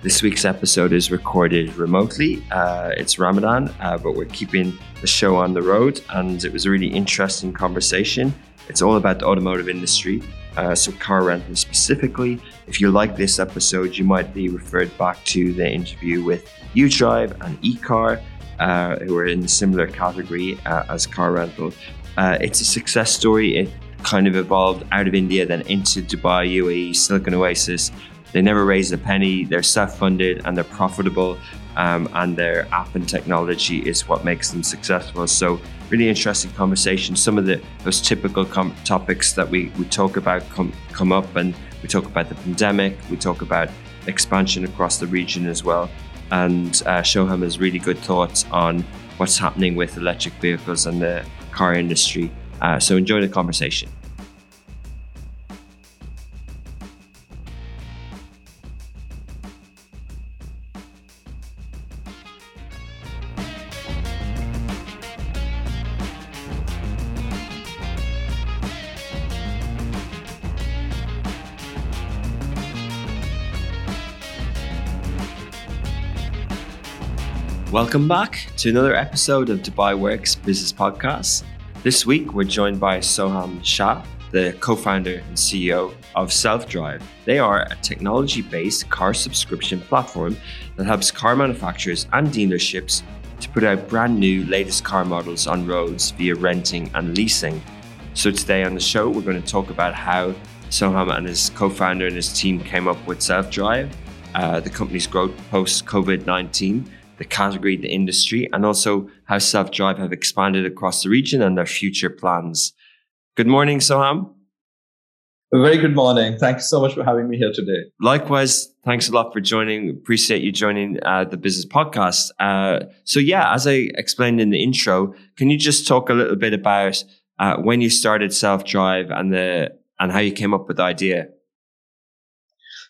This week's episode is recorded remotely. Uh, it's Ramadan, uh, but we're keeping the show on the road, and it was a really interesting conversation. It's all about the automotive industry, uh, so car rental specifically. If you like this episode, you might be referred back to the interview with UDrive and ekar, uh, who are in a similar category uh, as car rental. Uh, it's a success story. It kind of evolved out of India, then into Dubai, UAE, Silicon Oasis, they never raise a penny. They're self-funded and they're profitable, um, and their app and technology is what makes them successful. So, really interesting conversation. Some of the those typical com- topics that we we talk about come come up, and we talk about the pandemic. We talk about expansion across the region as well. And uh, Soham has really good thoughts on what's happening with electric vehicles and the car industry. Uh, so enjoy the conversation. Welcome back to another episode of Dubai Works Business Podcast. This week, we're joined by Soham Shah, the co founder and CEO of Self-Drive. They are a technology based car subscription platform that helps car manufacturers and dealerships to put out brand new latest car models on roads via renting and leasing. So, today on the show, we're going to talk about how Soham and his co founder and his team came up with Self-Drive, uh, the company's growth post COVID 19 the category, the industry, and also how Self Drive have expanded across the region and their future plans. Good morning, Soham. A very good morning. Thank you so much for having me here today. Likewise, thanks a lot for joining. Appreciate you joining uh, the business podcast. Uh, so, yeah, as I explained in the intro, can you just talk a little bit about uh, when you started Self Drive and the and how you came up with the idea?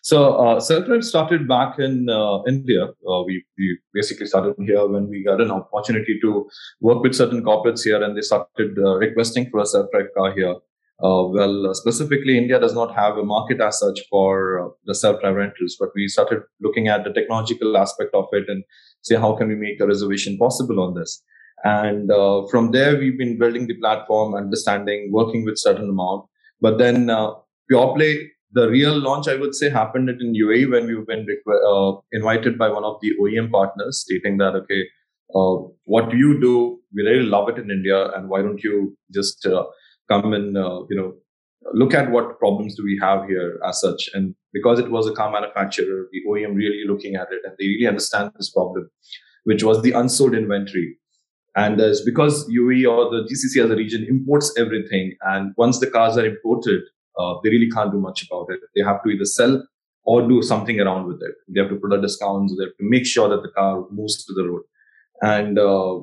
So uh, Self-Drive started back in uh, India. Uh, we, we basically started here when we got an opportunity to work with certain corporates here, and they started uh, requesting for a self-drive car here. Uh, well, uh, specifically, India does not have a market as such for the self-drive rentals, but we started looking at the technological aspect of it and say how can we make a reservation possible on this. And from there, we've been building the platform, understanding, working with certain amount. But then Pure Play the real launch, I would say, happened in UAE when we've been uh, invited by one of the OEM partners, stating that, okay, uh, what do you do? We really love it in India, and why don't you just uh, come and uh, you know look at what problems do we have here as such? And because it was a car manufacturer, the OEM really looking at it, and they really understand this problem, which was the unsold inventory. And because UAE or the GCC as a region imports everything, and once the cars are imported, uh, they really can't do much about it. They have to either sell or do something around with it. They have to put a discount. They have to make sure that the car moves to the road. And uh,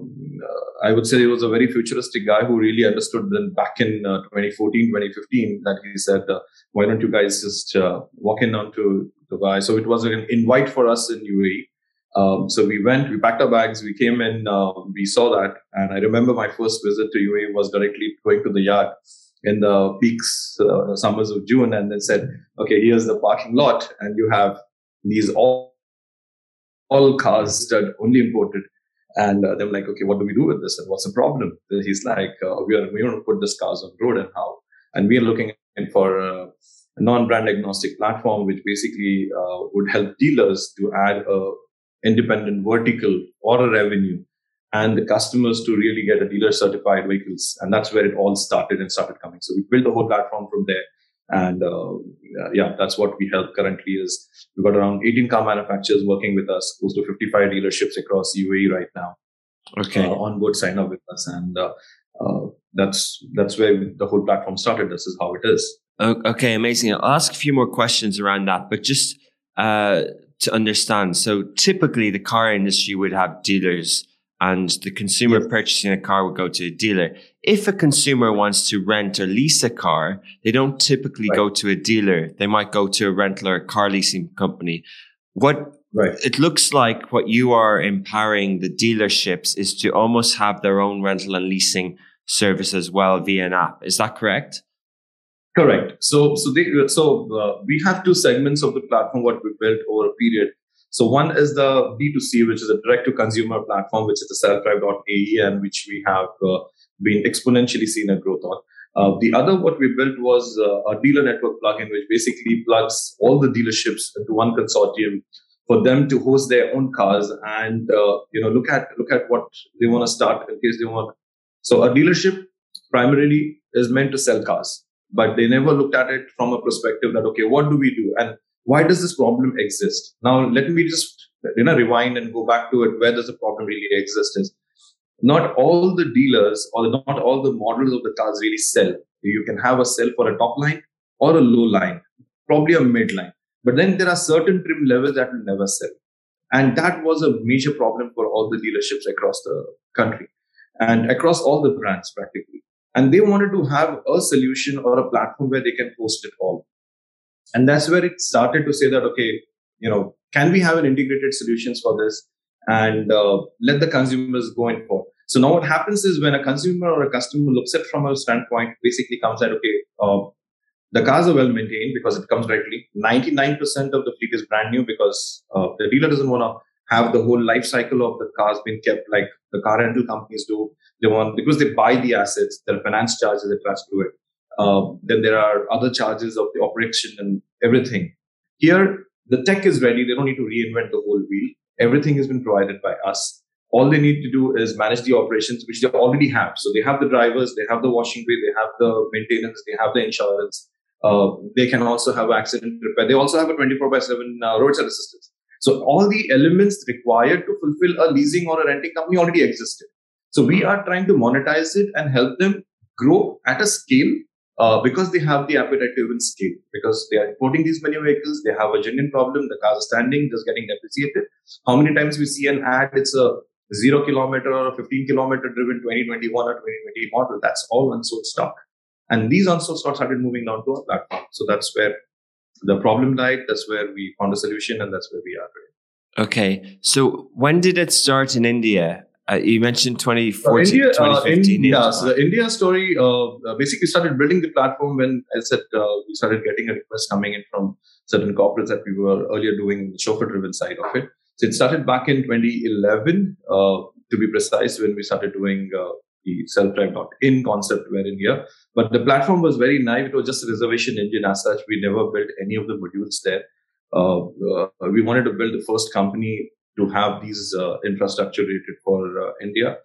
I would say he was a very futuristic guy who really understood then back in uh, 2014, 2015 that he said, uh, why don't you guys just uh, walk in onto Dubai? So it was an invite for us in UAE. Um, so we went, we packed our bags, we came in, uh, we saw that. And I remember my first visit to UAE was directly going to the yard in the peaks uh, summers of June, and then said, "Okay, here's the parking lot, and you have these all all cars that only imported." And uh, they're like, "Okay, what do we do with this? And what's the problem?" He's like, uh, "We are we want to put this cars on road, and how?" And we are looking for a non-brand agnostic platform, which basically uh, would help dealers to add a independent vertical or a revenue and the customers to really get a dealer certified vehicles. And that's where it all started and started coming. So we built the whole platform from there. And uh, yeah, that's what we help currently is we've got around 18 car manufacturers working with us, close to 55 dealerships across UAE right now. Okay. Uh, on board sign up with us. And uh, uh, that's, that's where the whole platform started. This is how it is. Okay, amazing. I'll ask a few more questions around that, but just uh, to understand. So typically the car industry would have dealers and the consumer yes. purchasing a car would go to a dealer. If a consumer wants to rent or lease a car, they don't typically right. go to a dealer. They might go to a rental or a car leasing company. What right. it looks like what you are empowering the dealerships is to almost have their own rental and leasing service as well via an app. Is that correct? Correct. So, so they, so uh, we have two segments of the platform what we built over a period. So one is the B2C, which is a direct to consumer platform, which is the selfdrive.ae and which we have uh, been exponentially seen a growth on. Uh, the other what we built was uh, a dealer network plugin, which basically plugs all the dealerships into one consortium for them to host their own cars and uh, you know look at look at what they want to start in case they want. So a dealership primarily is meant to sell cars, but they never looked at it from a perspective that okay, what do we do and why does this problem exist? Now, let me just you know rewind and go back to it. Where does the problem really exist? Is not all the dealers or not all the models of the cars really sell. You can have a sell for a top line or a low line, probably a mid line. But then there are certain trim levels that will never sell. And that was a major problem for all the dealerships across the country and across all the brands practically. And they wanted to have a solution or a platform where they can host it all. And that's where it started to say that, okay, you know, can we have an integrated solutions for this and uh, let the consumers go in for? So now what happens is when a consumer or a customer looks at from a standpoint, basically comes at, okay, uh, the cars are well maintained because it comes directly. 99% of the fleet is brand new because uh, the dealer doesn't want to have the whole life cycle of the cars being kept like the car rental companies do. They want, because they buy the assets, there are finance charges attached to it. Um, then there are other charges of the operation and everything. Here, the tech is ready. They don't need to reinvent the whole wheel. Everything has been provided by us. All they need to do is manage the operations, which they already have. So they have the drivers, they have the washing bay, they have the maintenance, they have the insurance. Uh, they can also have accident repair. They also have a 24 by 7 uh, roadside assistance. So all the elements required to fulfill a leasing or a renting company already existed. So we are trying to monetize it and help them grow at a scale uh, because they have the appetite to even scale, because they are importing these many vehicles, they have a genuine problem, the cars are standing, just getting depreciated. How many times we see an ad, it's a zero kilometer or a 15 kilometer driven 2021 or 2020 model. That's all unsold stock. And these unsold stocks started moving down to our platform. So that's where the problem lied. That's where we found a solution and that's where we are today. Okay. So when did it start in India? Uh, you mentioned 2014, India, 2015. Uh, yeah, so the India story uh, uh, basically started building the platform when I said uh, we started getting a request coming in from certain corporates that we were earlier doing the chauffeur driven side of it. So it started back in 2011, uh, to be precise, when we started doing the self-drive.in concept were in here. But the platform was very naive. It was just a reservation engine as such. We never built any of the modules there. we wanted to build the first company to have these uh, infrastructure rated for uh, India.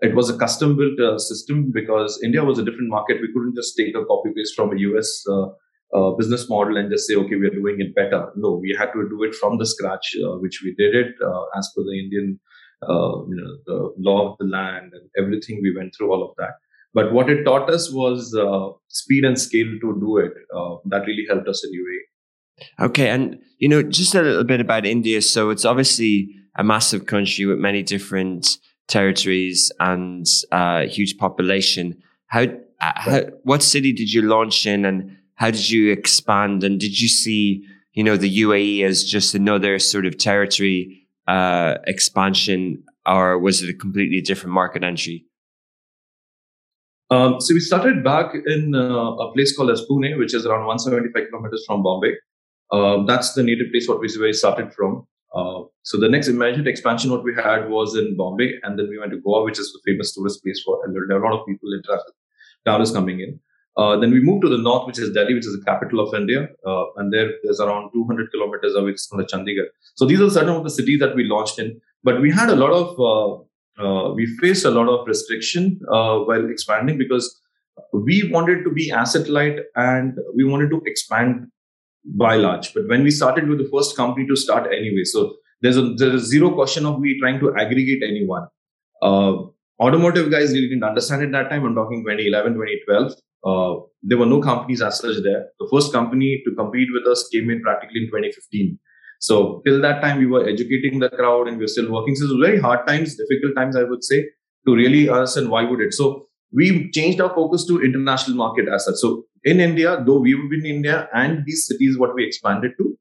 It was a custom built uh, system because India was a different market. We couldn't just take a copy paste from a US uh, business model and just say, okay, we are doing it better. No, we had to do it from the scratch, uh, which we did it uh, as per the Indian, you know, the law of the land and everything. We went through all of that. But what it taught us was speed and scale to do it. that really helped us in. Okay, and you know, just a little bit about India. So it's obviously a massive country with many different territories and uh, huge population. How, uh, how, what city did you launch in, and how did you expand? And did you see, you know, the UAE as just another sort of territory uh, expansion, or was it a completely different market entry? Um, so we started back in uh, a place called as Pune, which is around 175 kilometers from Bombay. Uh, that's the native place what we started from. Uh, so the next immediate expansion what we had was in Bombay, and then we went to Goa, which is the famous tourist place for there a lot of people international travelers coming in. Uh, then we moved to the north, which is Delhi, which is the capital of India, uh, and there's around 200 kilometers away from the Chandigarh. So these are certain of the cities that we launched in, but we had a lot of uh, uh, we faced a lot of restriction while expanding because we wanted to be asset light and we wanted to expand by large. But when we started, we were the first company to start anyway. So there's a there's a zero question of we trying to aggregate anyone. Uh, automotive guys really didn't understand it that time. I'm talking 2011, 2012. Uh, there were no companies as such there. The first company to compete with us came in practically in 2015. So till that time, we were educating the crowd and we were still working. So it was very hard times, difficult times, I would say, to really understand why would it. So we changed our focus to international market as such. So in India, though we were in India and these cities, what we expanded to,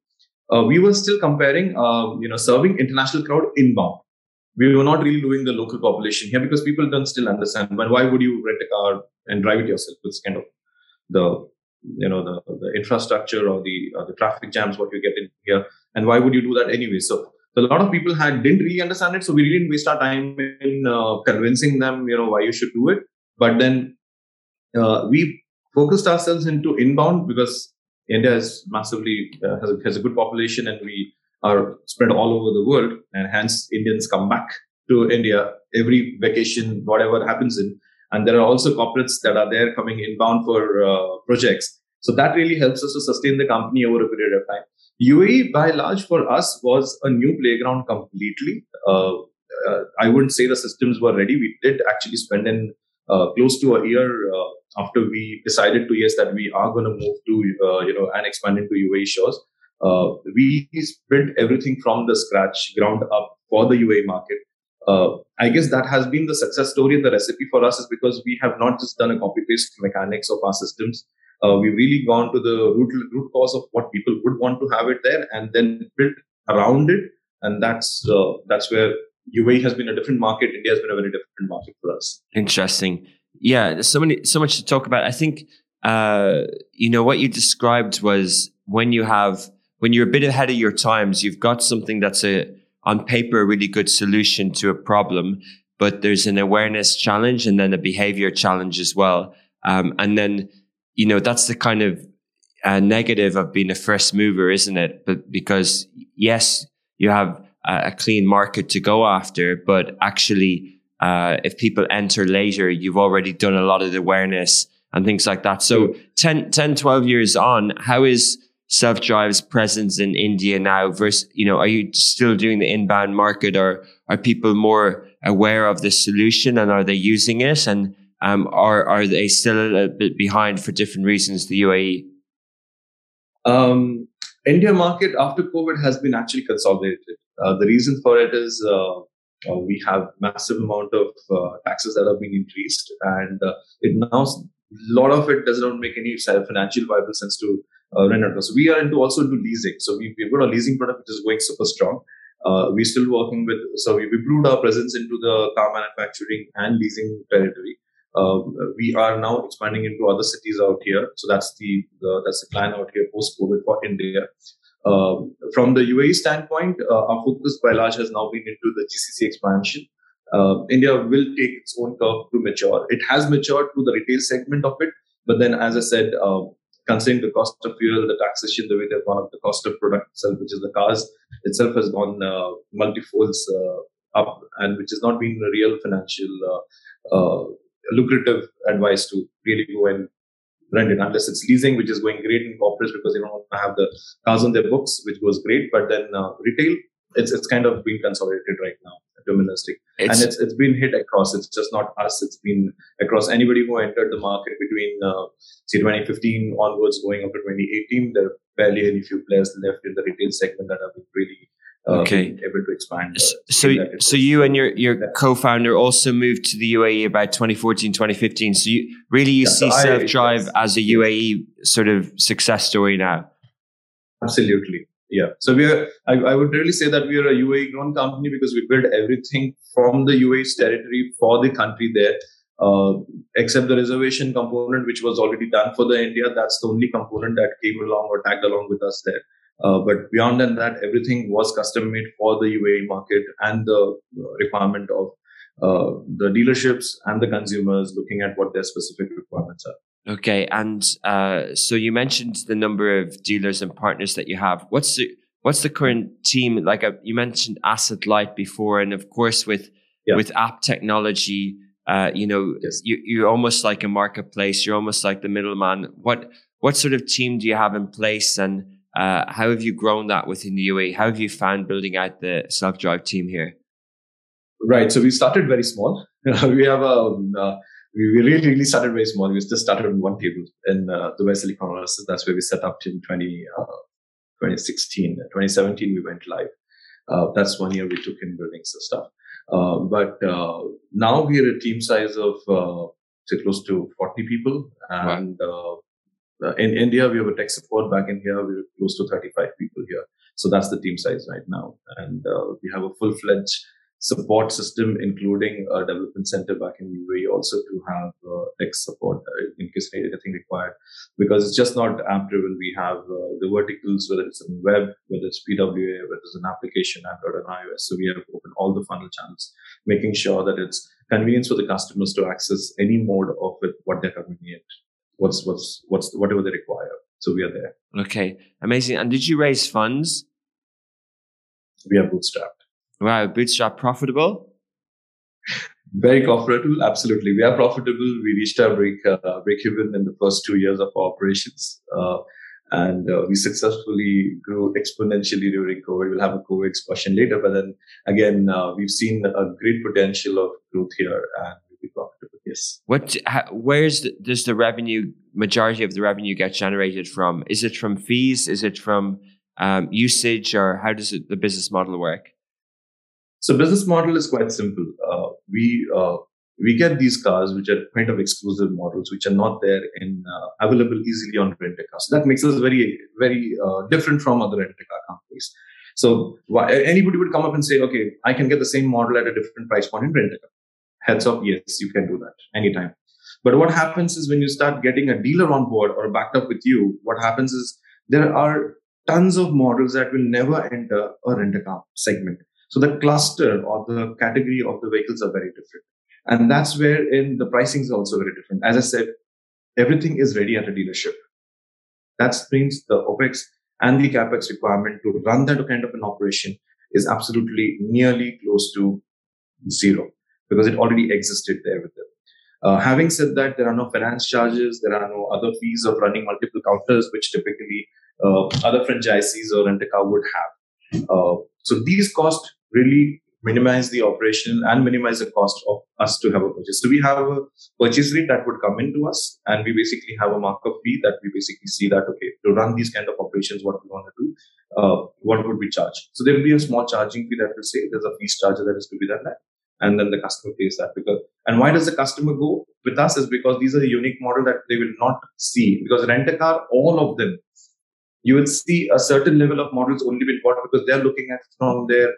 uh, we were still comparing, uh, you know, serving international crowd inbound. We were not really doing the local population here because people don't still understand. But why would you rent a car and drive it yourself? It's kind of the you know the, the infrastructure or the or the traffic jams what you get in here and why would you do that anyway so, so a lot of people had didn't really understand it so we didn't waste our time in uh, convincing them you know why you should do it but then uh, we focused ourselves into inbound because india is massively uh, has, a, has a good population and we are spread all over the world and hence indians come back to india every vacation whatever happens in and there are also corporates that are there coming inbound for uh, projects. So that really helps us to sustain the company over a period of time. UAE, by large, for us was a new playground completely. Uh, uh, I wouldn't say the systems were ready. We did actually spend in uh, close to a year uh, after we decided to yes that we are going to move to uh, you know and expand into UAE shores. we built everything from the scratch, ground up for the UAE market uh, I guess that has been the success story and the recipe for us is because we have not just done a copy paste mechanics of our systems. Uh, we've really gone to the root, root cause of what people would want to have it there and then built around it. And that's, uh, that's where UAE has been a different market. India has been a very different market for us. Interesting. Yeah. So many, so much to talk about. I think, uh, you know, what you described was when you have, when you're a bit ahead of your times, you've got something that's a, on paper a really good solution to a problem, but there's an awareness challenge and then a behavior challenge as well. Um, and then, you know, that's the kind of uh, negative of being a first mover, isn't it? But because yes, you have a, a clean market to go after, but actually, uh, if people enter later, you've already done a lot of the awareness and things like that. So 10, 10 12 years on, how is self drive's presence in India now versus, you know, are you still doing the inbound market or are people more aware of the solution and are they using it? And, um, are, are they still a little bit behind for different reasons, the UAE? Um, India market after COVID has been actually consolidated. Uh, the reason for it is, uh, uh, we have massive amount of uh, taxes that have been increased and uh, it now a lot of it does not make any financial viable sense to uh, rent So we are into also into leasing. So we, we've got a leasing product which is going super strong. Uh, we're still working with, so we've improved our presence into the car manufacturing and leasing territory. Uh, we are now expanding into other cities out here. So that's the, the that's the plan out here post COVID for India. Um, from the UAE standpoint, uh, our focus by large has now been into the GCC expansion. Uh, India will take its own curve to mature. It has matured to the retail segment of it, but then, as I said, uh, considering the cost of fuel, the taxation, the way they've gone up, the cost of product itself, which is the cars itself, has gone uh, multifolds uh, up, and which has not been a real financial uh, uh, lucrative advice to really go and rent it unless it's leasing, which is going great in corporates because they don't have the cars on their books, which goes great. But then uh, retail, it's it's kind of being consolidated right now deterministic. It's, and it's it's been hit across. It's just not us. It's been across anybody who entered the market between uh, say 2015 onwards, going up to 2018. There are barely any few players left in the retail segment that have been really okay. able to expand. Uh, so, so you and your your yeah. co-founder also moved to the UAE about 2014, 2015. So you really you yeah, see so Self Drive yes. as a UAE sort of success story now. Absolutely. Yeah. So we are, I, I, would really say that we are a UAE grown company because we build everything from the UAE's territory for the country there. Uh, except the reservation component, which was already done for the India. That's the only component that came along or tagged along with us there. Uh, but beyond that, everything was custom made for the UAE market and the requirement of uh, the dealerships and the consumers looking at what their specific requirements are. Okay, and uh, so you mentioned the number of dealers and partners that you have. What's the what's the current team like? Uh, you mentioned asset light before, and of course with yeah. with app technology, uh, you know, yes. you, you're almost like a marketplace. You're almost like the middleman. What what sort of team do you have in place, and uh, how have you grown that within the UAE? How have you found building out the self drive team here? Right. So we started very small. we have a um, uh, we, really, really started very small. We just started on one table in uh, Dubai Silicon Oasis. That's where we set up in 20, uh, 2016, 2017 we went live. Uh, that's one year we took in building some stuff. Uh, but uh, now we are a team size of uh, say close to 40 people, and wow. Uh, in India we have a tech support. Back in here we're close to 35 people here. So that's the team size right now, and uh, we have a full fledged support system, including a development center back in UAE, also to have uh, tech support uh, in case anything required. Because it's just not app driven. We have uh, the verticals, whether it's in web, whether it's PWA, whether it's an application, Android and iOS. So we have opened all the funnel channels, making sure that it's convenience for the customers to access any mode of it, what they're convenient, what's what's what's whatever they require. So we are there. Okay, amazing. And did you raise funds? We are bootstrapped. Wow, Bootstrap profitable? Very profitable, absolutely. We are profitable. We reached our break uh, break even in the first two years of our operations, uh, and uh, we successfully grew exponentially during COVID. We'll have a COVID discussion later, but then again, uh, we've seen a great potential of growth here, and be profitable. Yes. What? How, where's the, does the revenue majority of the revenue get generated from? Is it from fees? Is it from um, usage, or how does it, the business model work? So business model is quite simple. Uh, we uh, we get these cars which are kind of exclusive models which are not there in uh, available easily on rent a car. So that makes us very very uh, different from other rent a car companies. So why, anybody would come up and say, okay, I can get the same model at a different price point in rent a car. Heads up, yes, you can do that anytime. But what happens is when you start getting a dealer on board or backed up with you, what happens is there are tons of models that will never enter a rent a car segment so the cluster or the category of the vehicles are very different. And that's where in the pricing is also very different. As I said, everything is ready at a dealership. That means the OPEX and the CAPEX requirement to run that kind of an operation is absolutely nearly close to zero because it already existed there with them. Uh, having said that, there are no finance charges, there are no other fees of running multiple counters, which typically uh, other franchisees or rent a car would have. Uh, so these costs really minimize the operation and minimize the cost of us to have a purchase. So we have a purchase rate that would come into us, and we basically have a markup fee that we basically see that okay to run these kind of operations, what we want to do, uh, what would we charge? So there will be a small charging fee that will say there's a fee charge that is to be done. And then the customer pays that because, and why does the customer go with us is because these are the unique model that they will not see because rent a car, all of them, you will see a certain level of models only been bought because they're looking at from their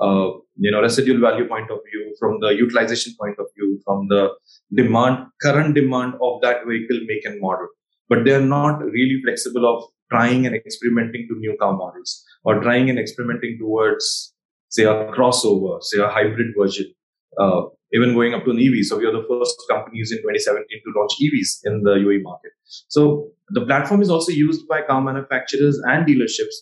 uh, you know residual value point of view, from the utilization point of view, from the demand current demand of that vehicle make and model. But they are not really flexible of trying and experimenting to new car models or trying and experimenting towards say a crossover, say a hybrid version, uh, even going up to an EV. So we are the first companies in 2017 to launch EVs in the UAE market. So the platform is also used by car manufacturers and dealerships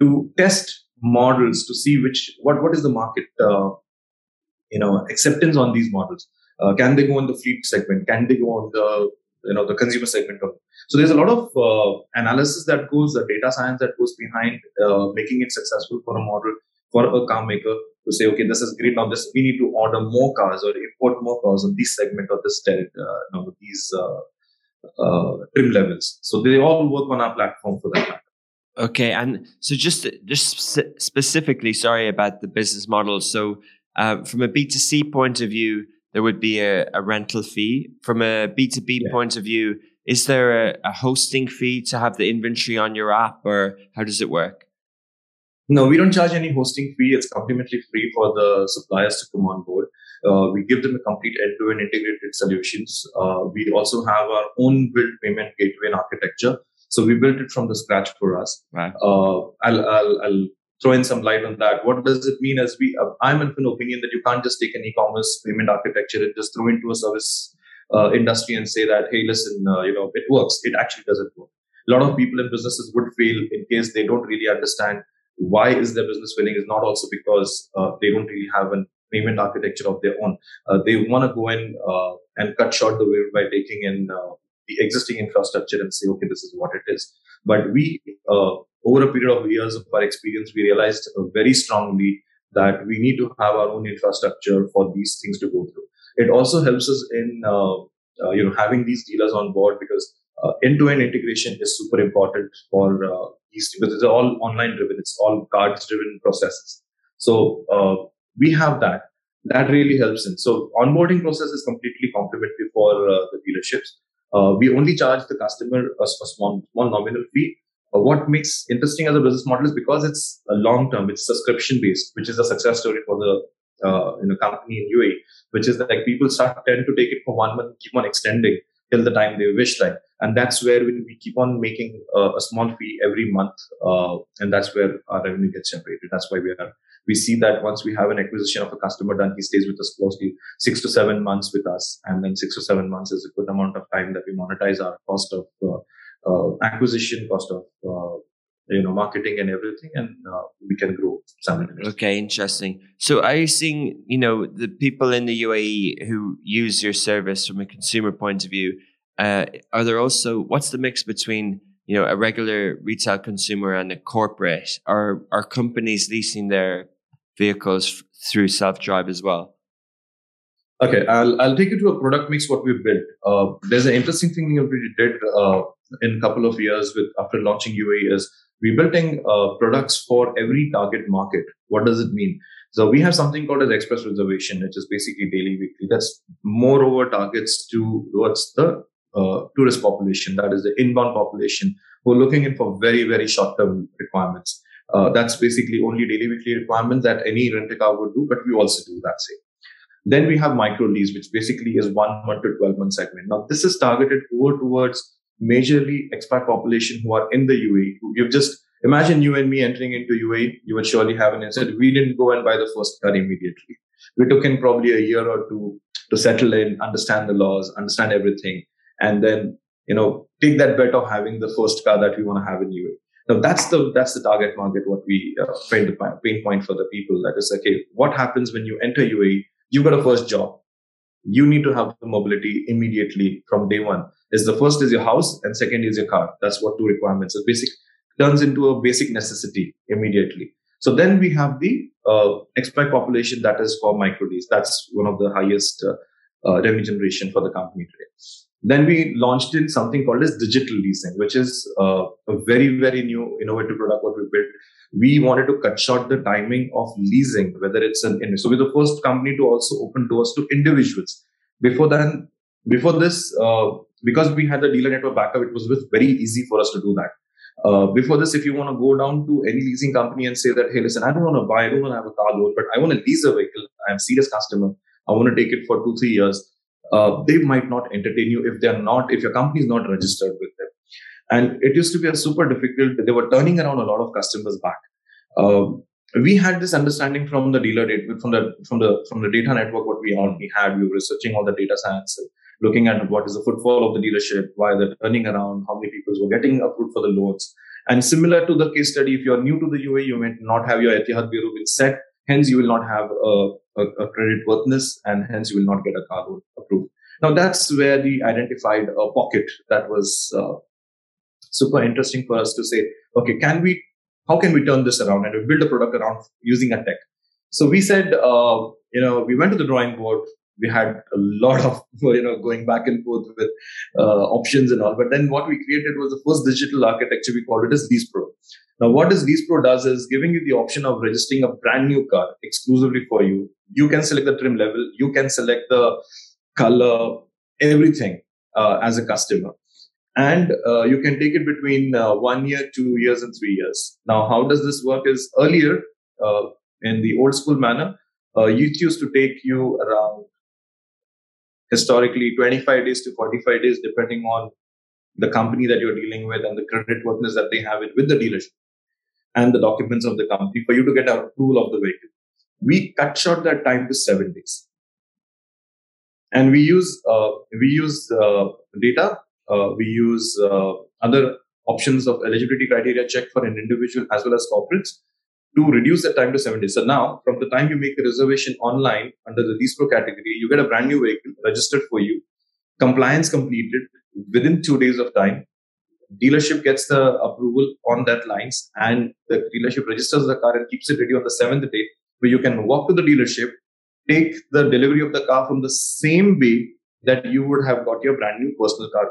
to test models to see which what what is the market uh, you know acceptance on these models. Uh, can they go in the fleet segment? Can they go on the you know the consumer segment? Of, so there's a lot of uh, analysis that goes, the data science that goes behind uh, making it successful for a model for a car maker to say, okay, this is great. Now this we need to order more cars or import more cars on this segment or this uh, these uh, uh, trim levels. So they all work on our platform for that. Okay, and so just just specifically, sorry about the business model. So, uh, from a B two C point of view, there would be a, a rental fee. From a B two B point of view, is there a, a, hosting fee to have the inventory on your app, or how does it work? No, we don't charge any hosting fee. It's completely free for the suppliers to come on board. Uh, we give them a complete end-to-end integrated solutions. Uh, we also have our own built payment gateway and architecture so we built it from the scratch for us. Right. Uh, I'll, I'll, I'll throw in some light on that. What does it mean? As we, uh, I'm of an opinion that you can't just take an e-commerce payment architecture and just throw into a service uh, industry and say that, hey, listen, uh, you know, it works. It actually doesn't work. A lot of people and businesses would fail in case they don't really understand why is their business failing. Is not also because uh, they don't really have an payment architecture of their own. Uh, they want to go in and cut short the wheel by taking in the existing infrastructure and say, okay, this is what it is. But we, uh, over a period of years of our experience, we realized uh, very strongly that we need to have our own infrastructure for these things to go through. It also helps us in, uh, uh you know, having these dealers on board because uh, end-to-end integration is super important for uh, these because it's all online driven. It's all cards driven processes. So uh, we have that. That really helps in. So onboarding process is completely complementary for uh, the dealerships. Uh, we only charge the customer a, a small, small nominal fee. Uh, what makes interesting as a business model is because it's a long term, it's subscription based, which is a success story for the uh, you know company in UAE, which is like people start tend to take it for one month, keep on extending till the time they wish like and that's where we keep on making uh, a small fee every month uh, and that's where our revenue gets generated. That's why we are we see that once we have an acquisition of a customer done he stays with us closely six to seven months with us and then six to seven months is a good amount of time that we monetize our cost of uh, uh acquisition cost of uh, you know marketing and everything and uh, we can grow simultaneously. Okay interesting. So are you seeing you know the people in the uae who use your service from a consumer point of view uh, are there also what's the mix between you know a regular retail consumer and a corporate are are companies leasing their vehicles through self-drive as well okay i'll, I'll take you to a product mix what we've built uh, there's an interesting thing we did uh, in a couple of years with after launching uae is we're building uh, products for every target market. What does it mean? So we have something called as express reservation, which is basically daily, weekly. That's more over targets to towards the uh, tourist population, that is the inbound population who are looking in for very, very short term requirements. Uh, that's basically only daily, weekly requirements that any rent car would do, but we also do that same. Then we have micro lease, which basically is one month to 12 month segment. Now, this is targeted more towards majorly expat population who are in the UAE. You've just imagine you and me entering into UAE, you would surely have an insight. We didn't go and buy the first car immediately. We took in probably a year or two to settle in, understand the laws, understand everything, and then you know take that bet of having the first car that we want to have in UAE. Now that's the that's the target market. What we uh, paint the pain point for the people. That is okay. What happens when you enter UAE? You've got a first job. You need to have the mobility immediately from day one is the first is your house and second is your car. That's what two requirements. So basic turns into a basic necessity immediately. So then we have the uh, expat population that is for micro. That's one of the highest uh, uh, revenue generation for the company today. Then we launched in something called as digital leasing, which is uh, a very, very new innovative product what we built. We wanted to cut short the timing of leasing, whether it's an, so we're the first company to also open doors to individuals. Before then, before this, uh, because we had the dealer network backup, it was very easy for us to do that. Uh, before this, if you want to go down to any leasing company and say that, hey, listen, I don't want to buy, I don't want to have a car loan, but I want to lease a vehicle. I'm a serious customer. I want to take it for two, three years. Uh, they might not entertain you if they're not, if your company is not registered with them. And it used to be a super difficult. They were turning around a lot of customers back. Um, we had this understanding from the dealer data, from the from the from the data network. What we already had, we were researching all the data science looking at what is the footfall of the dealership, why they're turning around, how many people were getting approved for the loans. And similar to the case study, if you're new to the UAE, you may not have your Etihad Bureau been set. Hence, you will not have a, a, a credit worthiness and hence you will not get a car loan approved. Now, that's where we identified a pocket that was uh, super interesting for us to say, okay, can we, how can we turn this around and we build a product around using a tech? So we said, uh, you know, we went to the drawing board we had a lot of you know going back and forth with uh, options and all. But then what we created was the first digital architecture. We called it as Lease Pro. Now, what this does is giving you the option of registering a brand new car exclusively for you. You can select the trim level. You can select the color, everything uh, as a customer. And uh, you can take it between uh, one year, two years, and three years. Now, how does this work? Is earlier uh, in the old school manner, uh, it used to take you around historically 25 days to 45 days, depending on the company that you're dealing with and the credit worthiness that they have it with the dealership and the documents of the company for you to get approval of the vehicle. We cut short that time to seven days, and we use uh, we use uh, data. Uh, we use uh, other options of eligibility criteria check for an individual as well as corporates to reduce the time to seven days. So now, from the time you make a reservation online under the Lease Pro category, you get a brand new vehicle registered for you, compliance completed within two days of time. Dealership gets the approval on that lines, and the dealership registers the car and keeps it ready on the seventh day, where you can walk to the dealership, take the delivery of the car from the same way that you would have got your brand new personal car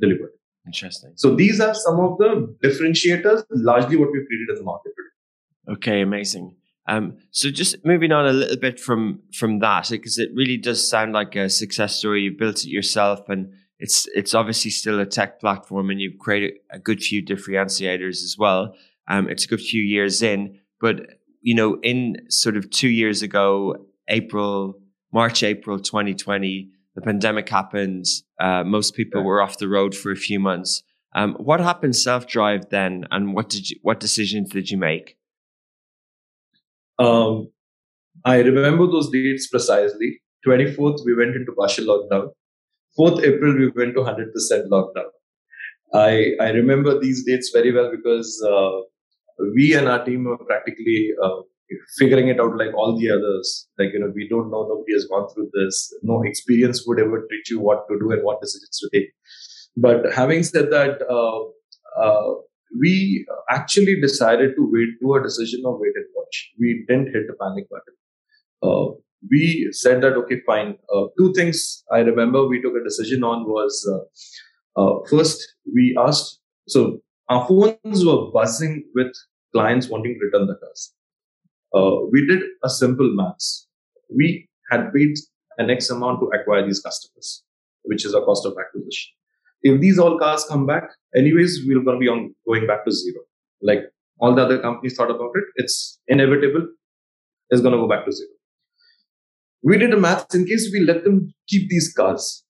delivered. Interesting. So these are some of the differentiators, largely what we've created in the market today. Okay, amazing. Um, so just moving on a little bit from from that, because it really does sound like a success story. You built it yourself, and it's it's obviously still a tech platform, and you've created a good few differentiators as well. Um, it's a good few years in, but you know, in sort of two years ago, April, March, April, 2020, the pandemic happened. Uh, most people were off the road for a few months. Um, what happened self drive then, and what did you, what decisions did you make? Um, I remember those dates precisely. 24th, we went into partial lockdown. 4th April, we went to 100% lockdown. I, I remember these dates very well because uh, we and our team were practically uh, figuring it out like all the others. Like, you know, we don't know, nobody has gone through this. No experience would ever teach you what to do and what decisions to take. But having said that, uh, uh we actually decided to wait, do a decision of wait and watch. We didn't hit the panic button. We said that, okay, fine. Uh, two things I remember we took a decision on was uh, uh first, we asked, so our phones were buzzing with clients wanting to return the cars. Uh, we did a simple maths. We had paid an X amount to acquire these customers, which is a cost of acquisition. If these all cars come back, anyways, we're going to be on going back to zero. Like all the other companies thought about it, it's inevitable. It's going to go back to zero. We did a math in case we let them keep these cars.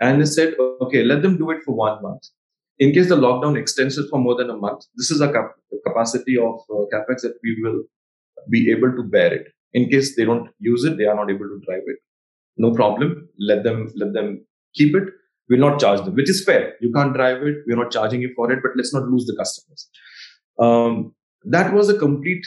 And they said, okay, let them do it for one month. In case the lockdown extends it for more than a month, this is a cap- capacity of uh, capex that we will be able to bear it. In case they don't use it, they are not able to drive it. No problem. Let them let them keep it we'll not charge them, which is fair. You can't drive it. We're not charging you for it, but let's not lose the customers. Um, that was a complete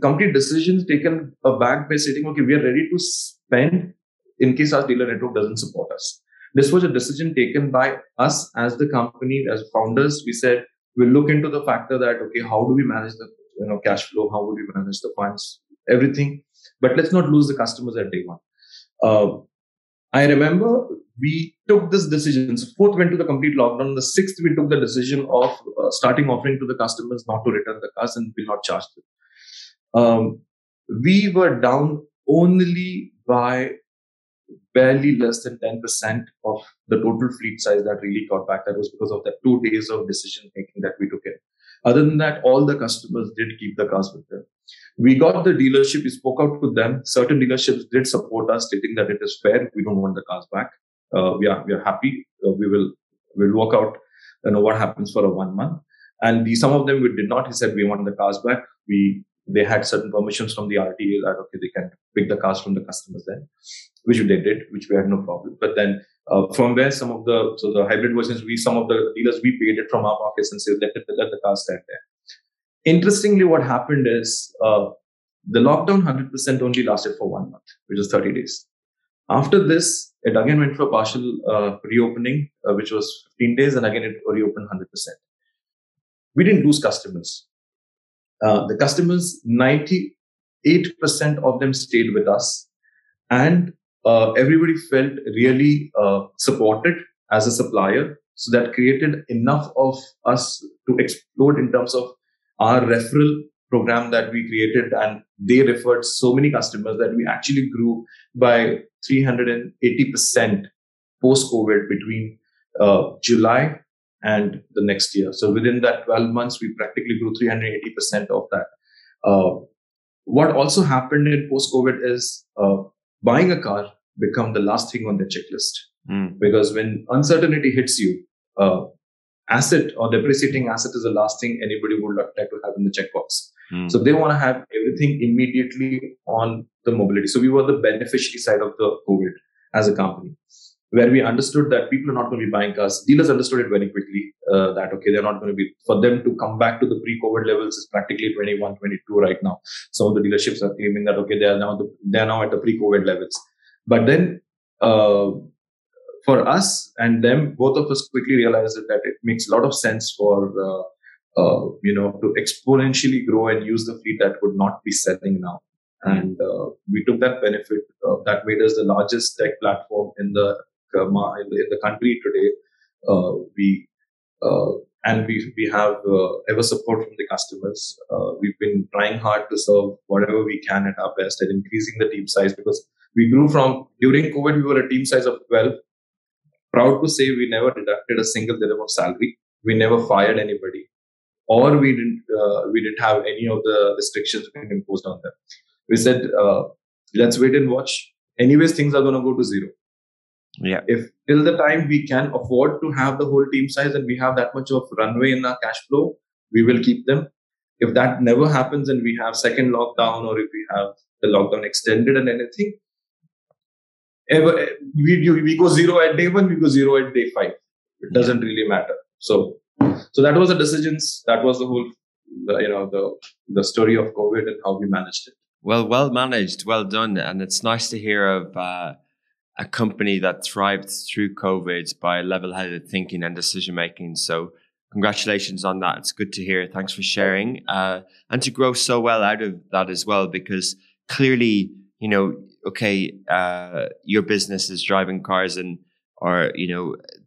complete decision taken back by saying, okay, we are ready to spend in case our dealer network doesn't support us. This was a decision taken by us as the company, as founders. We said, we'll look into the factor that, okay, how do we manage the you know cash flow? How would we manage the funds? Everything. But let's not lose the customers at day one. Uh, I remember we took this decision. So fourth went to the complete lockdown. The sixth, we took the decision of uh, starting offering to the customers not to return the cars and will not charge them. Um, we were down only by barely less than 10% of the total fleet size that really got back. That was because of the two days of decision making that we took in. Other than that, all the customers did keep the cars with them. We got the dealership, we spoke out to them. Certain dealerships did support us, stating that it is fair. We don't want the cars back uh, we are we are happy. Uh, we will will work out you know what happens for a one month. And the, some of them we did not. He said we want the cars back. We they had certain permissions from the RTA that okay they can pick the cars from the customers then, which they did, which we had no problem. But then uh, from where some of the so the hybrid versions we some of the dealers we paid it from our pockets and said let it, let the cars stand there. Interestingly, what happened is uh, the lockdown 100% only lasted for one month, which is 30 days. After this, it again went for partial uh, reopening, uh, which was 15 days, and again it reopened 100%. We didn't lose customers. Uh, the customers, 98% of them stayed with us, and uh, everybody felt really uh, supported as a supplier. So that created enough of us to explode in terms of our referral program that we created and they referred so many customers that we actually grew by 380% post COVID between uh, July and the next year. So within that 12 months, we practically grew 380% of that. Uh, what also happened in post COVID is uh, buying a car become the last thing on the checklist. Mm. Because when uncertainty hits you, uh, asset or depreciating asset is the last thing anybody would like to have in the checkbox. Mm. So they want to have everything immediately on the mobility. So we were the beneficiary side of the COVID as a company, where we understood that people are not going to be buying cars. Dealers understood it very quickly uh, that okay, they're not going to be for them to come back to the pre-COVID levels is practically 21, 22 right now. Some of the dealerships are claiming that okay, they are now the, they are now at the pre-COVID levels. But then uh, for us and them, both of us quickly realized that it makes a lot of sense for uh, uh, you know, to exponentially grow and use the fleet that would not be selling now. And uh, we took that benefit. Uh, that made us the largest tech platform in the, in the, in the country today. Uh, we uh, and we we have uh, ever support from the customers. Uh, we've been trying hard to serve whatever we can at our best and increasing the team size because we grew from during COVID we were a team size of twelve. Proud to say we never deducted a single dirham of salary. We never fired anybody, or we didn't uh, we didn't have any of the restrictions imposed on them. We said uh, let's wait and watch. Anyways, things are going to go to zero Yeah. if till the time we can afford to have the whole team size and we have that much of runway in our cash flow, we will keep them. If that never happens and we have second lockdown or if we have the lockdown extended and anything, ever we, we go zero at day one, we go zero at day five. It doesn't really matter. So, so that was the decisions. That was the whole, the, you know, the the story of COVID and how we managed it. Well, well managed, well done, and it's nice to hear of uh, a company that thrived through COVID by level-headed thinking and decision making. So, congratulations on that. It's good to hear. Thanks for sharing, uh, and to grow so well out of that as well, because clearly, you know, okay, uh, your business is driving cars and or you know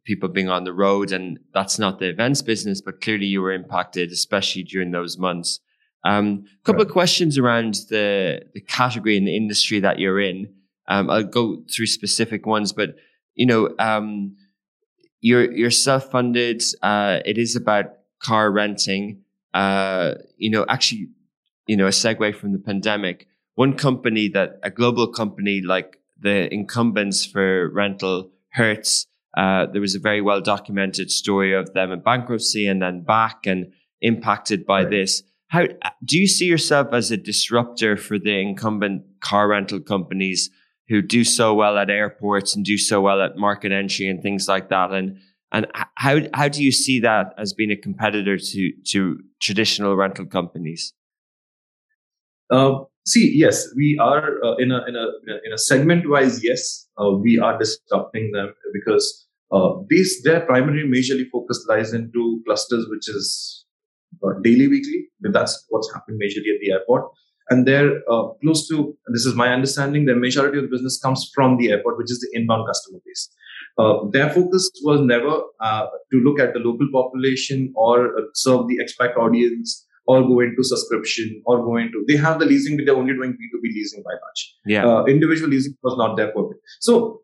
people being on the road, and that's not the events business, but clearly you were impacted, especially during those months. Um, a couple Right. of questions around the the category and the industry that you're in. Um, I'll go through specific ones, but you know, um, you're you're self funded. Uh, it is about car renting. Uh, you know, actually, you know, a segue from the pandemic. One company that a global company like the incumbents for rental, Hertz. Uh, there was a very well documented story of them in bankruptcy and then back and impacted by Right. this. How do you see yourself as a disruptor for the incumbent car rental companies who do so well at airports and do so well at market entry and things like that? And and how how do you see that as being a competitor to to traditional rental companies? Uh, see, yes, we are uh, in a in a in a segment wise. Yes, uh, we are disrupting them because uh, these their primary majorly focus lies into clusters, which is uh, daily, weekly. But that's what's happening majorly at the airport, and they're uh, close to. This is my understanding. The majority of the business comes from the airport, which is the inbound customer base. Uh, their focus was never uh, to look at the local population or uh, serve the expat audience or go into subscription or go into they have the leasing but they're only doing b2b leasing by much Yeah, uh, individual leasing was not their for it so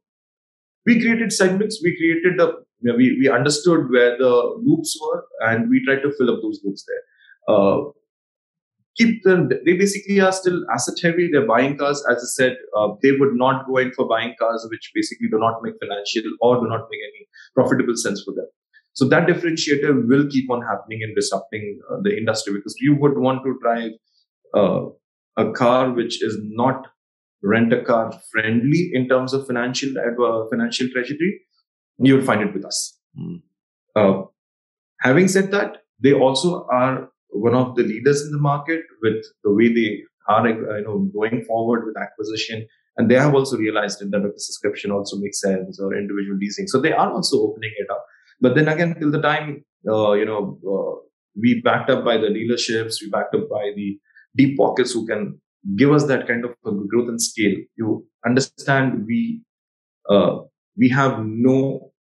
we created segments we created the you know, we, we understood where the loops were and we tried to fill up those loops there uh, keep them they basically are still asset heavy they're buying cars as i said uh, they would not go in for buying cars which basically do not make financial or do not make any profitable sense for them so that differentiator will keep on happening and disrupting uh, the industry because you would want to drive uh, a car which is not rent a car friendly in terms of financial uh, financial trajectory. You will find it with us. Mm. Uh, having said that, they also are one of the leaders in the market with the way they are, you know, going forward with acquisition. And they have also realized that the subscription also makes sense or individual leasing. So they are also opening it up. But then again, till the time, uh, you know, uh, we backed up by the dealerships, we backed up by the deep pockets who can give us that kind of growth and scale. You understand we, uh, we have no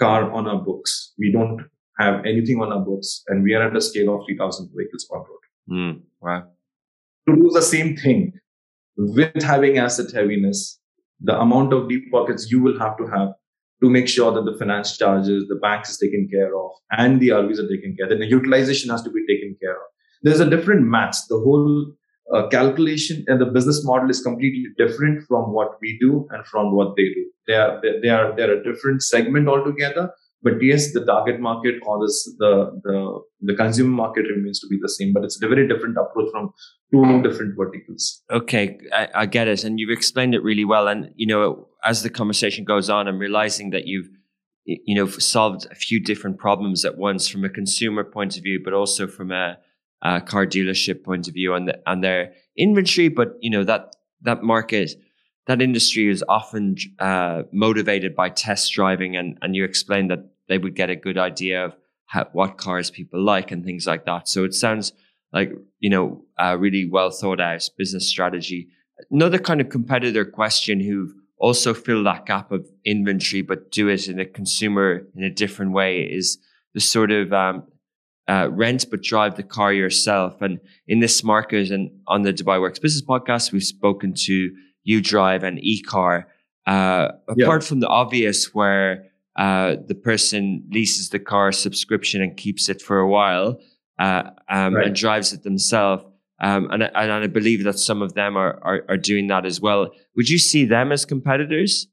car on our books. We don't have anything on our books and we are at a scale of 3000 vehicles on road. Mm, wow. To do the same thing with having asset heaviness, the amount of deep pockets you will have to have to make sure that the finance charges, the banks is taken care of, and the RVs are taken care of. Then the utilization has to be taken care of. There's a different maths. The whole uh, calculation and the business model is completely different from what we do and from what they do. They are they, they are they're a different segment altogether. But yes, the target market or this, the the the consumer market remains to be the same, but it's a very different approach from two different verticals. Okay, I, I get it, and you've explained it really well. And you know, as the conversation goes on, I'm realizing that you've you know solved a few different problems at once from a consumer point of view, but also from a, car dealership point of view on the, their inventory. But you know that that market, that industry is often uh, motivated by test driving, and and you explained that they would get a good idea of how, what cars people like and things like that. So it sounds like you know a really well thought out business strategy. Another kind of competitor question who've also fill that gap of inventory, but do it in a consumer in a different way is the sort of um, uh, rent but drive the car yourself. And in this market and on the Dubai Works Business podcast, we've spoken to U Drive and ekar. Uh, apart yeah. from the obvious where uh, the person leases the car subscription and keeps it for a while uh, um, right. and drives it themselves. Um, and, and I believe that some of them are, are, are doing that as well. Would you see them as competitors?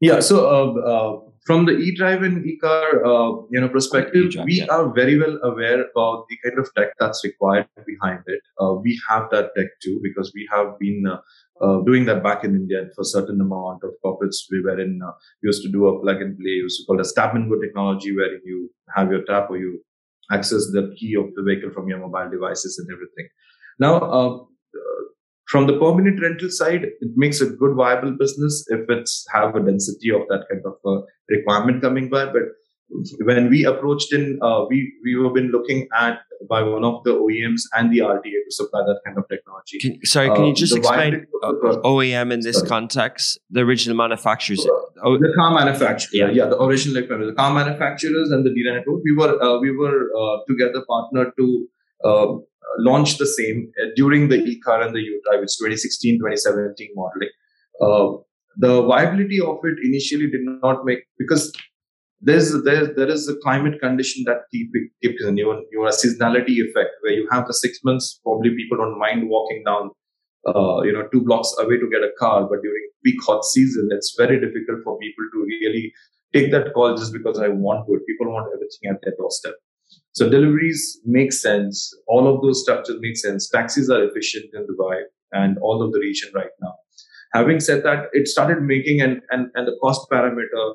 Yeah. So uh, uh, from the e-drive and ekar uh, you know perspective e-drive, we yeah. are very well aware about the kind of tech that's required behind it uh, we have that tech too because we have been uh, uh doing that back in india for a certain amount of corporates we were in uh, used to do a plug and play used to call a tap and go technology where you have your tap or you access the key of the vehicle from your mobile devices and everything now uh, from the permanent rental side, it makes a good viable business if it's have a density of that kind of a requirement coming by. But when we approached in, uh, we we have been looking at by one of the OEMs and the RTA to supply that kind of technology. Can, sorry, can you uh, just explain uh, OEM in this sorry. context? The original manufacturers, oh. the car manufacturers, yeah, yeah, the original the car manufacturers and the dealer network. We were uh, we were uh, together partnered to uh, launched the same uh, during the ekar and the U-Drive, it's 2016, 2017 modeling. Uh, the viability of it initially did not make because there's there, there is a climate condition that keeps keeps you your seasonality effect where you have the six months probably people don't mind walking down uh, you know two blocks away to get a car but during peak hot season it's very difficult for people to really take that call just because I want to people want everything at their doorstep so deliveries make sense. All of those structures make sense. Taxis are efficient in Dubai and all of the region right now. Having said that, it started making and and, and the cost parameter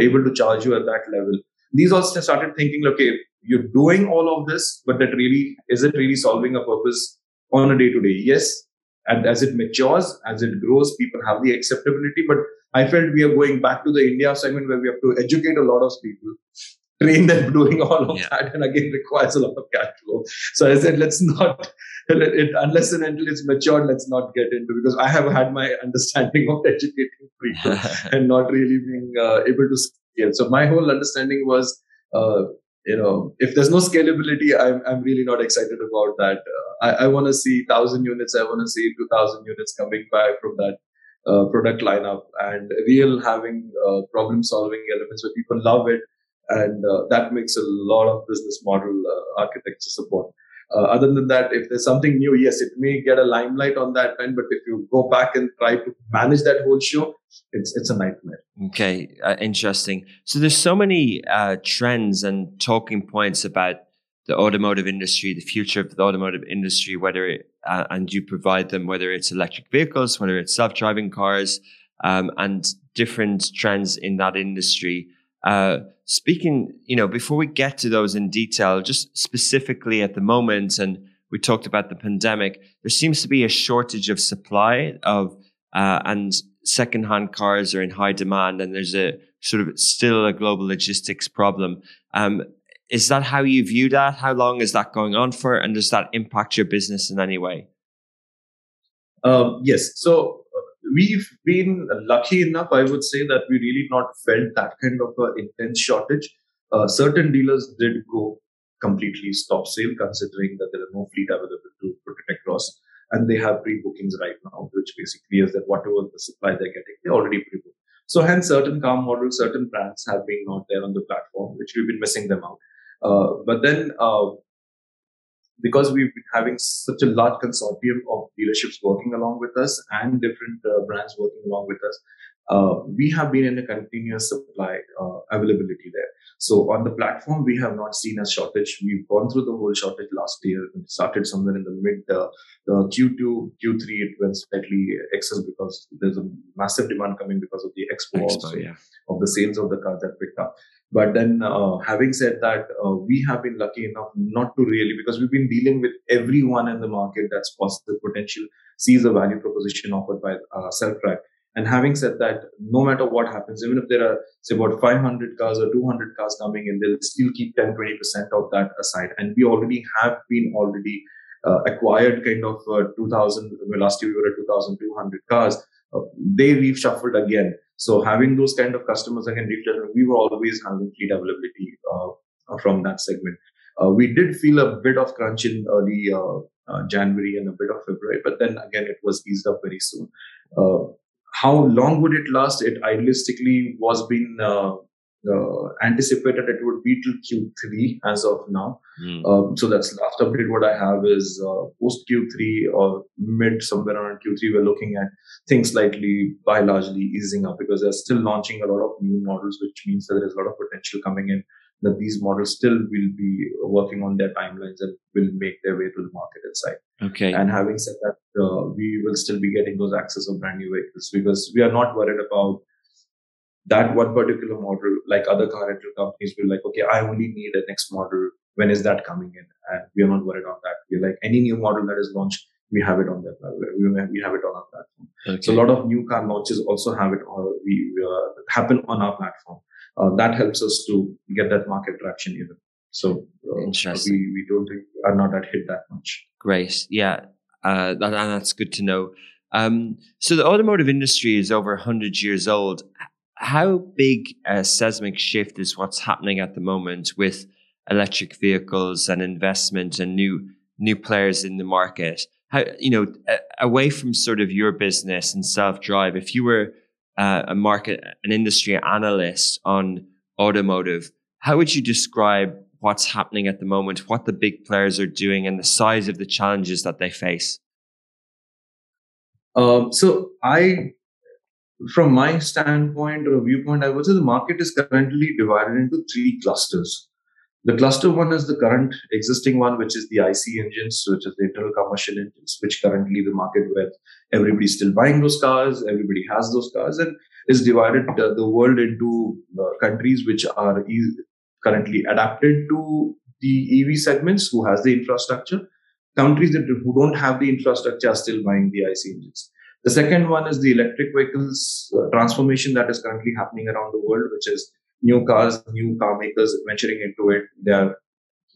able to charge you at that level. These also started thinking, okay, you're doing all of this, but that really is it really solving a purpose on a day to day? Yes. And as it matures, as it grows, people have the acceptability. But I felt we are going back to the India segment where we have to educate a lot of people train them doing all of yeah. that and again requires a lot of cash flow. So i said let's not it, unless and until it's matured let's not get into because i have had my understanding of educating people and not really being uh, able to scale. So my whole understanding was uh, you know if there's no scalability i'm, I'm really not excited about that. Uh, i, I want to see 1000 units i want to see 2000 units coming by from that uh, product lineup and real having uh, problem solving elements where people love it and uh, that makes a lot of business model uh, architecture support. Uh, other than that, if there's something new, yes, it may get a limelight on that end, but if you go back and try to manage that whole show, it's it's a nightmare. Okay, interesting. So there's so many trends and talking points about the automotive industry, the future of the automotive industry, whether it, uh, and you provide them, whether it's electric vehicles, whether it's self-driving cars, um, and different trends in that industry. Uh, speaking, you know, before we get to those in detail, just specifically at the moment, and we talked about the pandemic, there seems to be a shortage of supply of, uh, and secondhand cars are in high demand, and there's a sort of still a global logistics problem. Um, is that how you view that? How long is that going on for? And does that impact your business in any way? Um, yes. So we've been lucky enough, I would say, that we really not felt that kind of an intense shortage. Uh, certain dealers did go completely stop sale, considering that there are no fleet available to put it across. And they have pre-bookings right now, which basically is that whatever the supply they're getting, they already pre-booked. So hence certain car models, certain brands have been not there on the platform, which we've been missing them out. Uh, but then uh, because we've been having such a large consortium of dealerships working along with us and different uh, brands working along with us, uh, we have been in a continuous supply uh, availability there. So on the platform, we have not seen a shortage. We've gone through the whole shortage last year. It started somewhere in the mid uh, Q2, Q3. It went slightly excess because there's a massive demand coming because of the expo, also, yeah. of the sales of the cars that picked up. But then, uh, having said that, uh, we have been lucky enough not to really, because we've been dealing with everyone in the market that's positive potential, sees a value proposition offered by uh, Self Drive. And having said that, no matter what happens, even if there are, say, about 500 cars or 200 cars coming in, they'll still keep 10, 20% of that aside. And we already have been already uh, acquired kind of uh, 2000, last year we were at 2,200 cars. uh, they reshuffled again. So having those kind of customers again, we were always having fleet availability uh, from that segment. Uh, we did feel a bit of crunch in early uh, January and a bit of February, but then again it was eased up very soon. How long would it last? It idealistically was being uh, anticipated it would be till Q3 as of now. Mm. Um, so that's last update. What I have is uh, post Q3 or mid somewhere around Q3. We're looking at things slightly by largely easing up because they're still launching a lot of new models, which means that there is a lot of potential coming in. That these models still will be working on their timelines and will make their way to the market inside. Okay. And having said that, uh, we will still be getting those access of brand new vehicles because we are not worried about that one particular model, like other car rental companies, will like, okay, I only need a next model. When is that coming in? And we are not worried on that. We're like any new model that is launched, we have it on that we have it on our platform. Okay. So a lot of new car launches also have it or we uh, happen on our platform. Uh, that helps us to get that market traction even. So uh, we we don't think are not that hit that much. Great, yeah, uh, that, that's good to know. Um, so the automotive industry is over 100 years old how big a seismic shift is what's happening at the moment with electric vehicles and investment and new new players in the market? How you know away from sort of your business and self drive, if you were uh, a market an industry analyst on automotive, how would you describe what's happening at the moment, what the big players are doing, and the size of the challenges that they face? Um, so I from my standpoint or viewpoint, I would say the market is currently divided into three clusters. The cluster one is the current existing one, which is the IC engines, which is the internal combustion engines, which currently the market where everybody's still buying those cars, everybody has those cars, and is divided uh, the world into uh, countries which are e- currently adapted to the EV segments, who has the infrastructure. Countries that who don't have the infrastructure are still buying the IC engines. The second one is the electric vehicles uh, transformation that is currently happening around the world, which is new cars, new car makers venturing into it. They're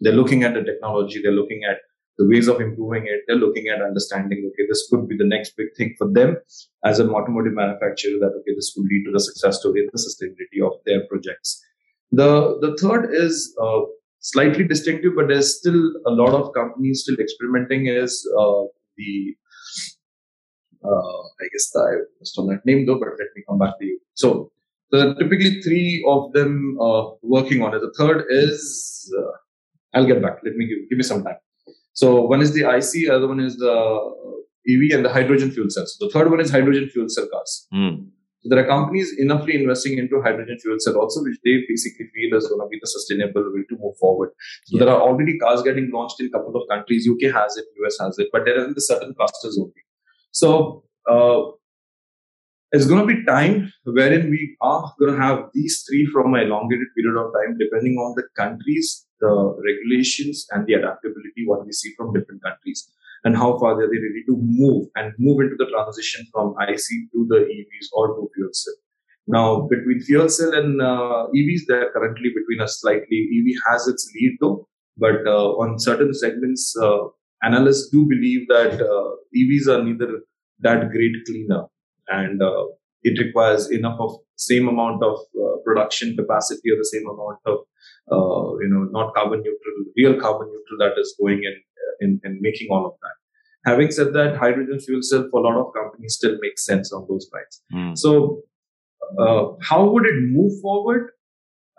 they're looking at the technology, they're looking at the ways of improving it, they're looking at understanding, okay, this could be the next big thing for them as an automotive manufacturer, that okay, this could lead to the success story the sustainability of their projects. The the third is uh, slightly distinctive, but there's still a lot of companies still experimenting is uh, the uh, I guess I missed on that name though, but let me come back to you. So, the typically three of them uh, working on it. The third is uh, I'll get back. Let me give, give me some time. So one is the IC, the other one is the EV and the hydrogen fuel cells. The third one is hydrogen fuel cell cars. Mm. So there are companies enoughly investing into hydrogen fuel cell also, which they basically feel is going to be the sustainable way to move forward. So yeah. there are already cars getting launched in a couple of countries. UK has it, US has it, but there are in the certain clusters only. So uh, it's going to be time wherein we are going to have these three from a elongated period of time, depending on the countries, the regulations, and the adaptability what we see from different countries, and how far they are they ready to move and move into the transition from IC to the EVs or to fuel cell. Now, between fuel cell and uh, EVs, they're currently between a slightly EV has its lead though, but uh, on certain segments, uh, analysts do believe that uh, EVs are neither that great cleaner and uh, it requires enough of same amount of uh, production capacity or the same amount of uh, you know not carbon neutral real carbon neutral that is going in, in in making all of that having said that hydrogen fuel cell for a lot of companies still makes sense on those lines mm. so uh, how would it move forward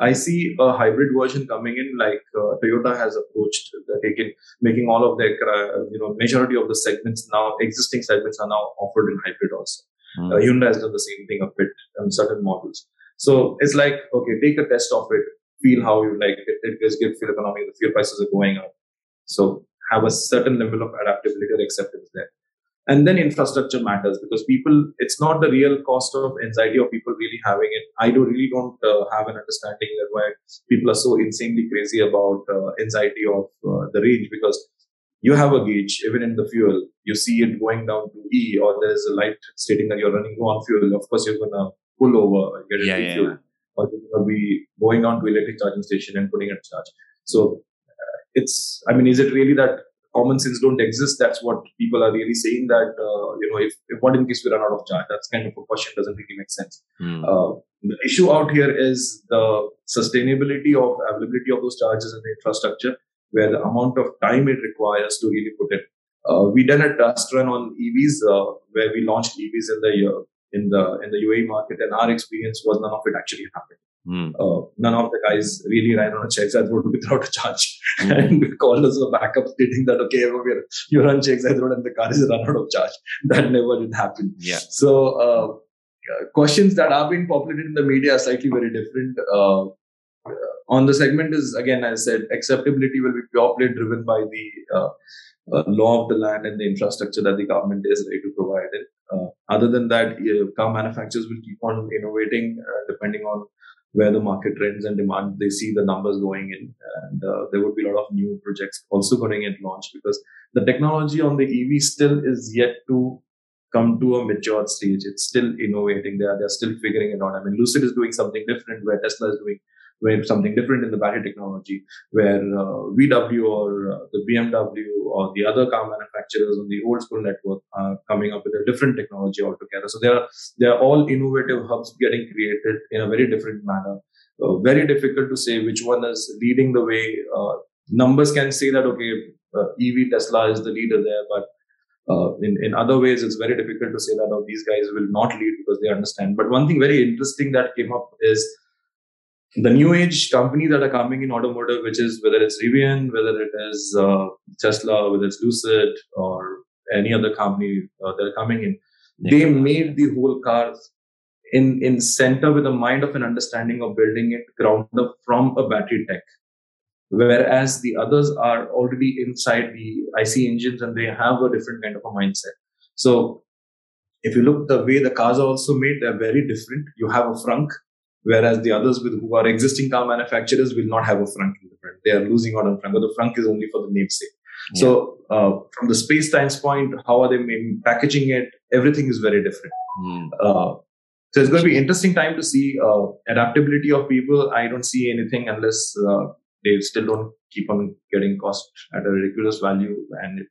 I see a hybrid version coming in, like uh, Toyota has approached, uh, taking making all of their, uh, you know, majority of the segments now, existing segments are now offered in hybrid also. Mm. Uh, Hyundai has done the same thing a bit on certain models. So it's like, okay, take a test of it, feel how you like it. It is good fuel economy. The fuel prices are going up. So have a certain level of adaptability or acceptance there. And then infrastructure matters because people, it's not the real cost of anxiety of people really having it. I do really don't uh, have an understanding that why people are so insanely crazy about uh, anxiety of uh, the range because you have a gauge, even in the fuel, you see it going down to E or there's a light stating that you're running low on fuel. Of course, you're going to pull over and get yeah, yeah, fuel. Yeah. Or you're going to be going on to electric charging station and putting it charge. So uh, it's, I mean, is it really that common sense don't exist. That's what people are really saying that, uh, you know, if, if what in case we run out of charge? That's kind of a question doesn't really make sense. Mm. Uh, the issue out here is the sustainability of availability of those charges in the infrastructure, where the amount of time it requires to really put it. Uh, we done a test run on EVs uh, where we launched EVs in the year in the in the UAE market, and our experience was none of it actually happened. Mm. Uh, none of the guys really ran on a checks I wrote without a charge Mhm. and we called us a backup stating that okay we're, you run checks I wrote and the car is run out of charge. That never did happen. Yeah. So uh, uh, questions that are being populated in the media are slightly very different. Uh, on the segment is again, as I said, acceptability will be purely driven by the uh, uh, law of the land and the infrastructure that the government is ready to provide it. Uh, other than that, uh, car manufacturers will keep on innovating uh, depending on where the market trends and demand. They see the numbers going in, and uh, there would be a lot of new projects also going at launch because the technology on the EV still is yet to come to a mature stage. It's still innovating. They are they're still figuring it out. I mean, Lucid is doing something different, where Tesla is doing where something different in the battery technology, where uh, VW or uh, the BMW or the other car manufacturers on the old school network are coming up with a different technology altogether. So they are they are all innovative hubs getting created in a very different manner. Uh, very difficult to say which one is leading the way. Uh, numbers can say that okay, uh, EV Tesla is the leader there, but uh, in, in other ways, it's very difficult to say that oh, these guys will not lead because they understand. But one thing very interesting that came up is the new age companies that are coming in automotive, which is whether it's Rivian, whether it is uh, Tesla, whether it's Lucid or any other company uh, that are coming in, they made the whole car in in center with a mind of an understanding of building it ground up from a battery tech whereas the others are already inside the IC engines and they have a different kind of a mindset. So if you look the way the cars are also made, they're very different. You have a frunk, whereas the others with who are existing car manufacturers will not have a frunk in the front. They are losing out on frunk, but the frunk is only for the namesake. So uh, from the space time point, how are they maybe packaging it? Everything is very different. Mm. Uh, so it's going to be interesting time to see uh, adaptability of people. I don't see anything unless uh, they still don't keep on getting cost at a ridiculous value. And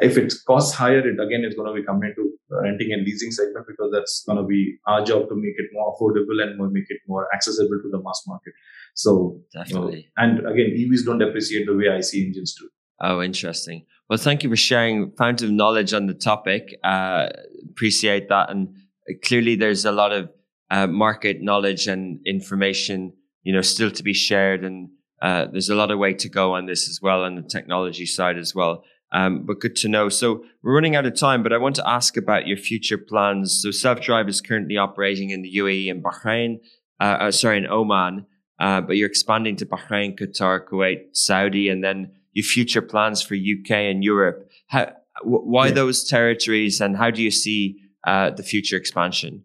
if it costs higher, it again is going to be coming into renting and leasing segment because that's going to be our job to make it more affordable and more, make it more accessible to the mass market. So Definitely. and again, EVs don't depreciate the way IC engines do. Oh, interesting. Well, thank you for sharing fountain of knowledge on the topic. Uh, appreciate that. And clearly, there's a lot of uh, market knowledge and information, you know, still to be shared. And uh, there's a lot of way to go on this as well, on the technology side as well. Um, but good to know. So we're running out of time, but I want to ask about your future plans. So Self Drive is currently operating in the UAE and Bahrain, uh, uh, sorry, in Oman, uh, but you're expanding to Bahrain, Qatar, Kuwait, Saudi, and then your future plans for UK and Europe. How, wh- why Yeah. those territories, and how do you see uh, the future expansion?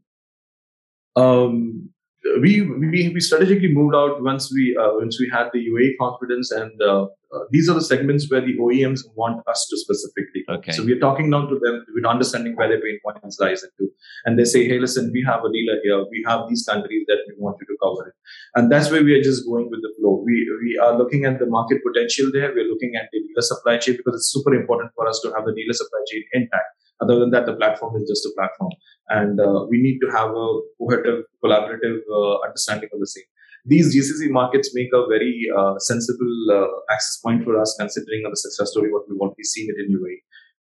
um, we, we we strategically moved out once we uh, once we had the UAE confidence, and uh, these are the segments where the OEMs want us to specifically. Okay. So we are talking now to them with understanding where their pain points lies into, and they say, "Hey, listen, we have a dealer here. We have these countries that we want you to cover it." And that's where we are just going with the flow. We we are looking at the market potential there. We're looking at the dealer supply chain because it's super important for us to have the dealer supply chain intact. Other than that, the platform is just a platform and uh, we need to have a cohesive, collaborative uh, understanding of the same. These GCC markets make a very uh, sensible uh, access point for us, considering the success story what we've already seen it in UAE.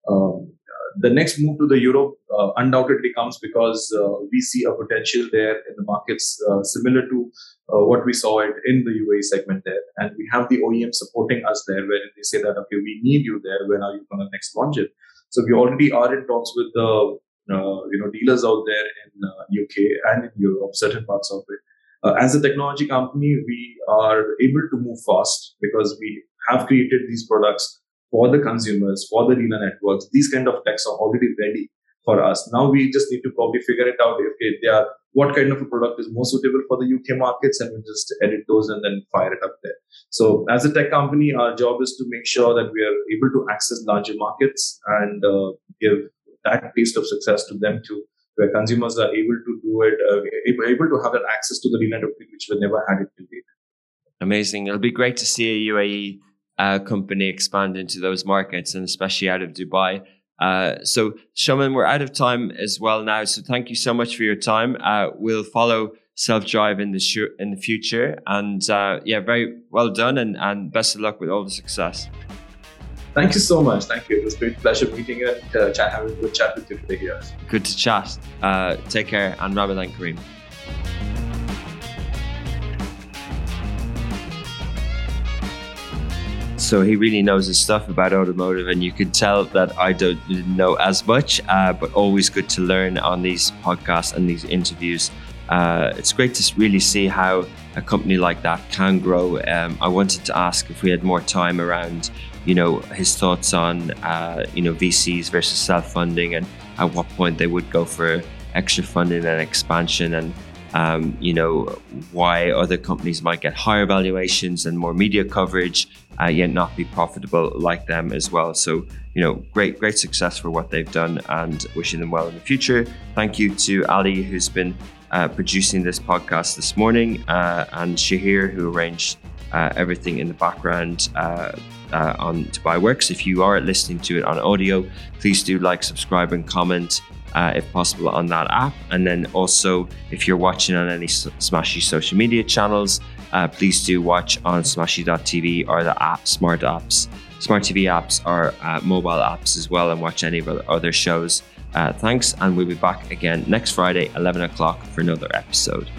Um, the next move to the Europe uh, undoubtedly comes because uh, we see a potential there in the markets uh, similar to uh, what we saw it in the UAE segment there, and we have the OEM supporting us there, where they say that okay, we need you there. When are you going to next launch it? So we already are in talks with the you know dealers out there in UK and in Europe, certain parts of it. Uh, as a technology company, we are able to move fast because we have created these products for the consumers, for the dealer networks. These kind of techs are already ready for us. Now we just need to probably figure it out. Okay, they are what kind of a product is more suitable for the UK markets, and we just edit those and then fire it up there. So, as a tech company, our job is to make sure that we are able to access larger markets and uh, give that taste of success to them too, where consumers are able to do it, uh, able, to have that access to the dealer network which we never had it till date. Amazing. It'll be great to see a UAE uh, company expand into those markets and especially out of Dubai. Uh, so, Showman, we're out of time as well now. So, thank you so much for your time. Uh, we'll follow Self Drive in the sh- in the future, and uh, yeah, very well done, and, and best of luck with all the success. Thank you so much. Thank you. It was a great pleasure meeting you and uh, chat, having a good chat with you today. Good to chat. Uh, take care and Ramadan Kareem. So he really knows his stuff about automotive, and you could tell that I don't know as much, uh, but always good to learn on these podcasts and these interviews. Uh, it's great to really see how a company like that can grow. Um, I wanted to ask if we had more time around you know, his thoughts on, uh, you know, VCs versus self-funding and at what point they would go for extra funding and expansion and, um, you know, why other companies might get higher valuations and more media coverage, uh, yet not be profitable like them as well. So, you know, great, great success for what they've done and wishing them well in the future. Thank you to Ali, who's been uh, producing this podcast this morning, uh, and Shahir, who arranged uh, everything in the background uh, on Dubai Works. If you are listening to it on audio, please do like, subscribe, and comment. Uh, if possible, on that app. And then also, if you're watching on any Smashi social media channels, uh, please do watch on Smashi.tv or the app, smart apps. Smart TV apps or uh, mobile apps as well, and watch any of our other shows. Uh, thanks, and we'll be back again next Friday, 11 o'clock, for another episode.